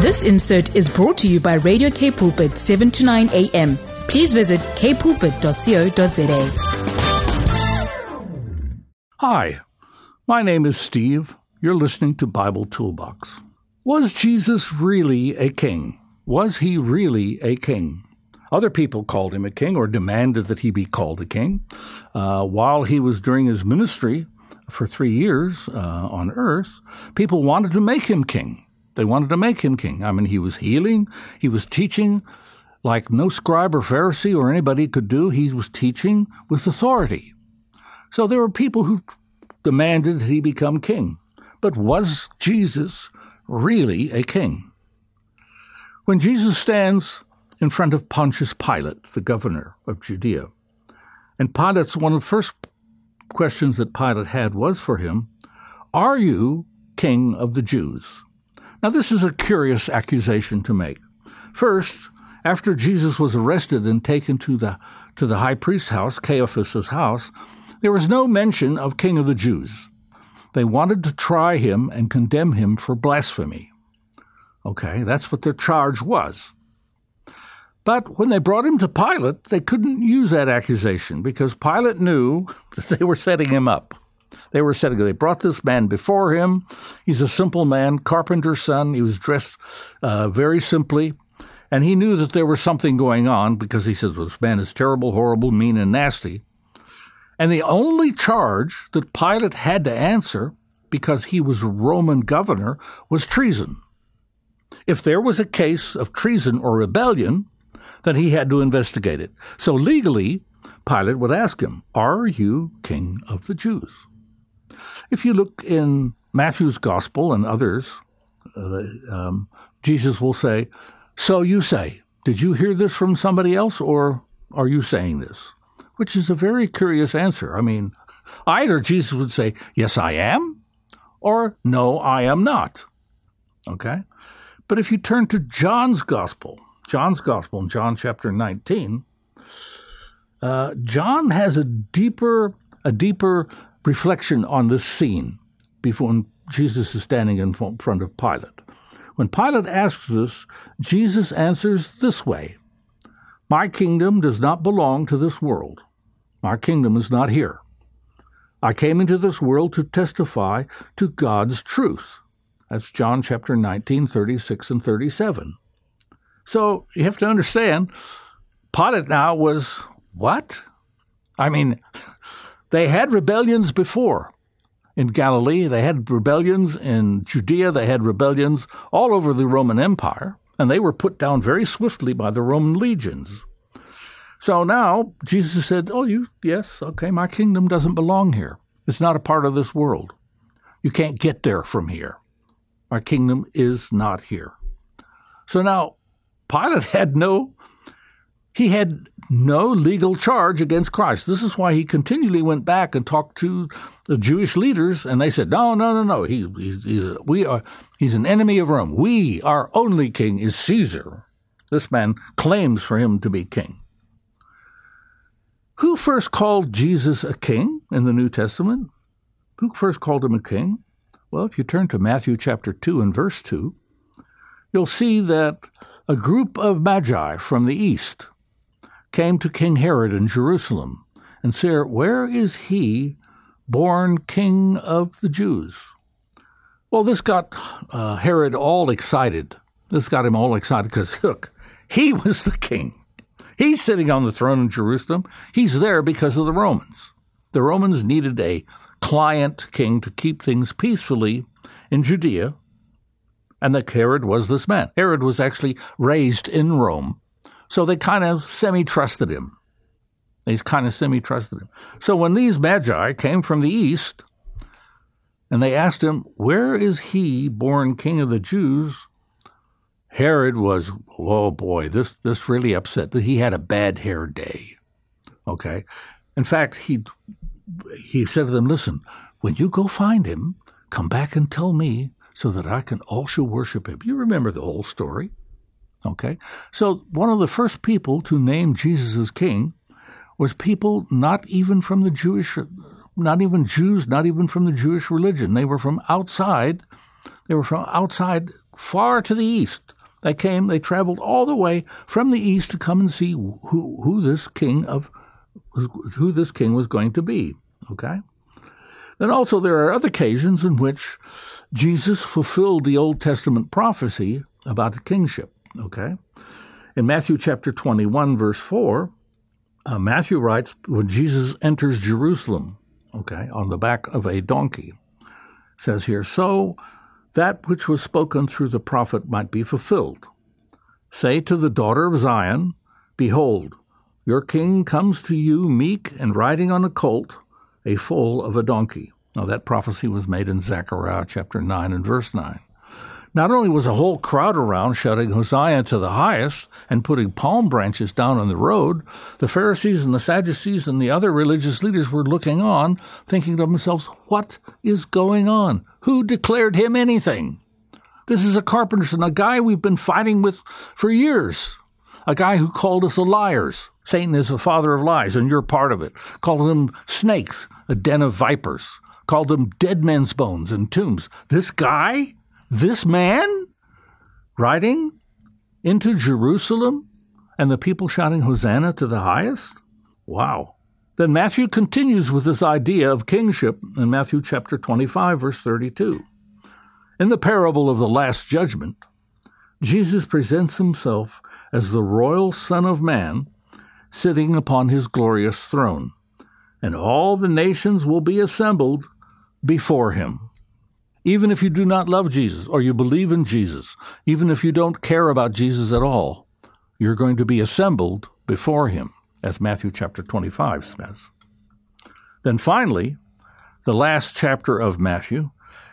This insert is brought to you by Radio K Pulpit 7 to 9 a.m. Please visit kpulpit.co.za. Hi, my name is Steve. You're listening to Bible Toolbox. Was Jesus really a king? Was he really a king? Other people called him a king or demanded that he be called a king. Uh, while he was during his ministry for three years uh, on earth, people wanted to make him king. They wanted to make him king. I mean, he was healing, he was teaching like no scribe or Pharisee or anybody could do. He was teaching with authority. So there were people who demanded that he become king. But was Jesus really a king? When Jesus stands in front of Pontius Pilate, the governor of Judea, and Pilate's one of the first questions that Pilate had was for him, Are you king of the Jews? Now, this is a curious accusation to make. First, after Jesus was arrested and taken to the, to the high priest's house, Caiaphas's house, there was no mention of King of the Jews. They wanted to try him and condemn him for blasphemy. Okay, that's what their charge was. But when they brought him to Pilate, they couldn't use that accusation because Pilate knew that they were setting him up. They were setting. They brought this man before him. He's a simple man, carpenter's son. He was dressed uh, very simply, and he knew that there was something going on because he says this man is terrible, horrible, mean, and nasty. And the only charge that Pilate had to answer, because he was Roman governor, was treason. If there was a case of treason or rebellion, then he had to investigate it. So legally, Pilate would ask him, Are you king of the Jews? If you look in Matthew's Gospel and others, uh, um, Jesus will say, So you say, did you hear this from somebody else, or are you saying this? Which is a very curious answer. I mean, either Jesus would say, Yes, I am, or No, I am not. Okay? But if you turn to John's Gospel, John's Gospel in John chapter 19, uh, John has a deeper, a deeper reflection on this scene before Jesus is standing in front of Pilate. When Pilate asks this, Jesus answers this way My kingdom does not belong to this world. My kingdom is not here. I came into this world to testify to God's truth. That's John chapter 19, 36 and 37. So you have to understand, Pilate now was what? I mean, they had rebellions before in Galilee, they had rebellions in Judea, they had rebellions all over the Roman Empire, and they were put down very swiftly by the Roman legions. So now Jesus said, Oh, you, yes, okay, my kingdom doesn't belong here. It's not a part of this world. You can't get there from here. My kingdom is not here. So now Pilate had no he had no legal charge against Christ. This is why he continually went back and talked to the Jewish leaders, and they said, "No, no, no, no. He, he's, he's, we are, he's an enemy of Rome. We, our only king, is Caesar." This man claims for him to be king. Who first called Jesus a king in the New Testament? Who first called him a king? Well, if you turn to Matthew chapter 2 and verse 2, you'll see that a group of magi from the east came to King Herod in Jerusalem and said, Where is he born king of the Jews? Well, this got uh, Herod all excited. This got him all excited because, look, he was the king. He's sitting on the throne in Jerusalem. He's there because of the Romans. The Romans needed a client king to keep things peacefully in Judea, and that Herod was this man. Herod was actually raised in Rome so they kind of semi trusted him. They kind of semi trusted him. So when these magi came from the east and they asked him, Where is he born king of the Jews? Herod was, oh boy, this, this really upset that he had a bad hair day. Okay. In fact, he he said to them, Listen, when you go find him, come back and tell me so that I can also worship him. You remember the whole story. Okay? So, one of the first people to name Jesus as king was people not even from the Jewish, not even Jews, not even from the Jewish religion. They were from outside. They were from outside far to the east. They came, they traveled all the way from the east to come and see who, who this king of who this king was going to be. Okay? Then also there are other occasions in which Jesus fulfilled the Old Testament prophecy about kingship. Okay? In Matthew chapter 21, verse 4, uh, Matthew writes, when Jesus enters Jerusalem, okay, on the back of a donkey, says here, so that which was spoken through the prophet might be fulfilled. Say to the daughter of Zion, Behold, your king comes to you meek and riding on a colt, a foal of a donkey. Now, that prophecy was made in Zechariah chapter 9 and verse 9. Not only was a whole crowd around shouting Hosanna to the highest and putting palm branches down on the road, the Pharisees and the Sadducees and the other religious leaders were looking on, thinking to themselves, What is going on? Who declared him anything? This is a carpenter son, a guy we've been fighting with for years, a guy who called us liars. Satan is the father of lies, and you're part of it. Called them snakes, a den of vipers. Called them dead men's bones and tombs. This guy this man riding into Jerusalem and the people shouting Hosanna to the highest? Wow. Then Matthew continues with this idea of kingship in Matthew chapter 25, verse 32. In the parable of the Last Judgment, Jesus presents himself as the royal Son of Man sitting upon his glorious throne, and all the nations will be assembled before him even if you do not love Jesus or you believe in Jesus, even if you don't care about Jesus at all, you're going to be assembled before him, as Matthew chapter 25 says. Then finally, the last chapter of Matthew,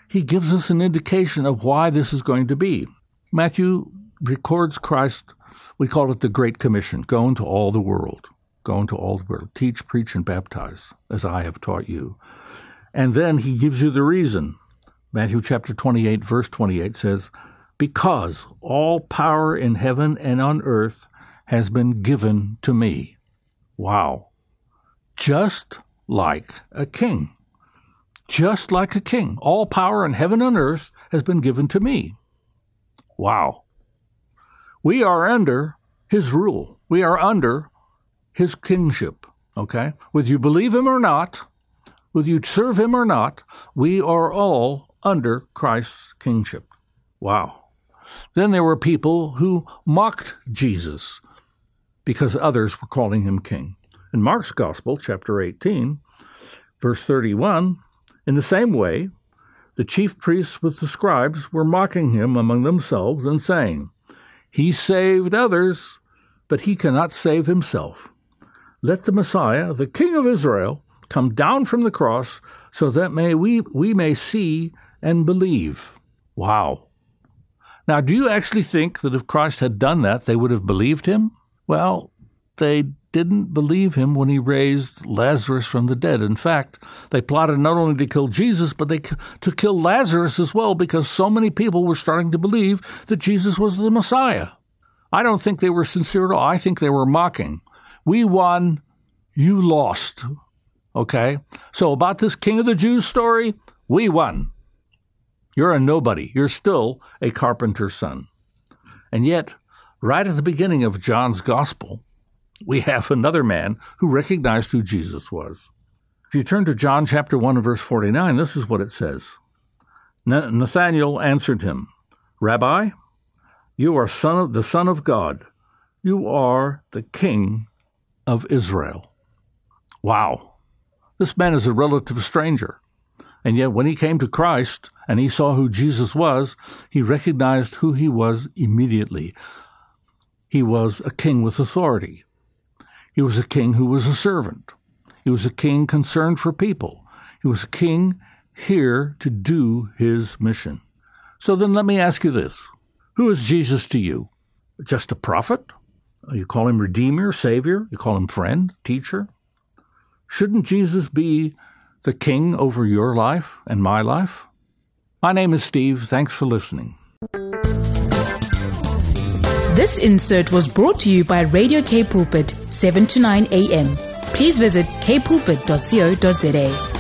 he gives us an indication of why this is going to be. Matthew records Christ, we call it the Great Commission go into all the world. Go into all the world. Teach, preach, and baptize, as I have taught you. And then he gives you the reason Matthew chapter 28, verse 28 says, Because all power in heaven and on earth has been given to me. Wow. Just like a king. Just like a king. All power in heaven and earth has been given to me. Wow. We are under his rule. We are under his kingship. Okay? Whether you believe him or not, whether you serve him or not, we are all under Christ's kingship. Wow. Then there were people who mocked Jesus because others were calling him king. In Mark's Gospel, chapter 18, verse 31, in the same way, the chief priests with the scribes were mocking him among themselves and saying, He saved others, but he cannot save himself. Let the Messiah, the King of Israel, come down from the cross so that may we, we may see and believe. Wow. Now, do you actually think that if Christ had done that, they would have believed him? Well, they didn't believe him when he raised Lazarus from the dead. In fact, they plotted not only to kill Jesus, but they to kill Lazarus as well because so many people were starting to believe that Jesus was the Messiah. I don't think they were sincere at all. I think they were mocking. We won, you lost. Okay? So about this King of the Jews story, we won. You're a nobody. You're still a carpenter's son. And yet, right at the beginning of John's gospel, we have another man who recognized who Jesus was. If you turn to John chapter 1 verse 49, this is what it says. Nathanael answered him, Rabbi, you are son of the Son of God. You are the King of Israel. Wow. This man is a relative stranger. And yet, when he came to Christ and he saw who Jesus was, he recognized who he was immediately. He was a king with authority. He was a king who was a servant. He was a king concerned for people. He was a king here to do his mission. So then let me ask you this Who is Jesus to you? Just a prophet? You call him Redeemer, Savior? You call him friend, teacher? Shouldn't Jesus be the king over your life and my life? My name is Steve. Thanks for listening. This insert was brought to you by Radio K Pulpit, 7 to 9 a.m. Please visit kpulpit.co.za.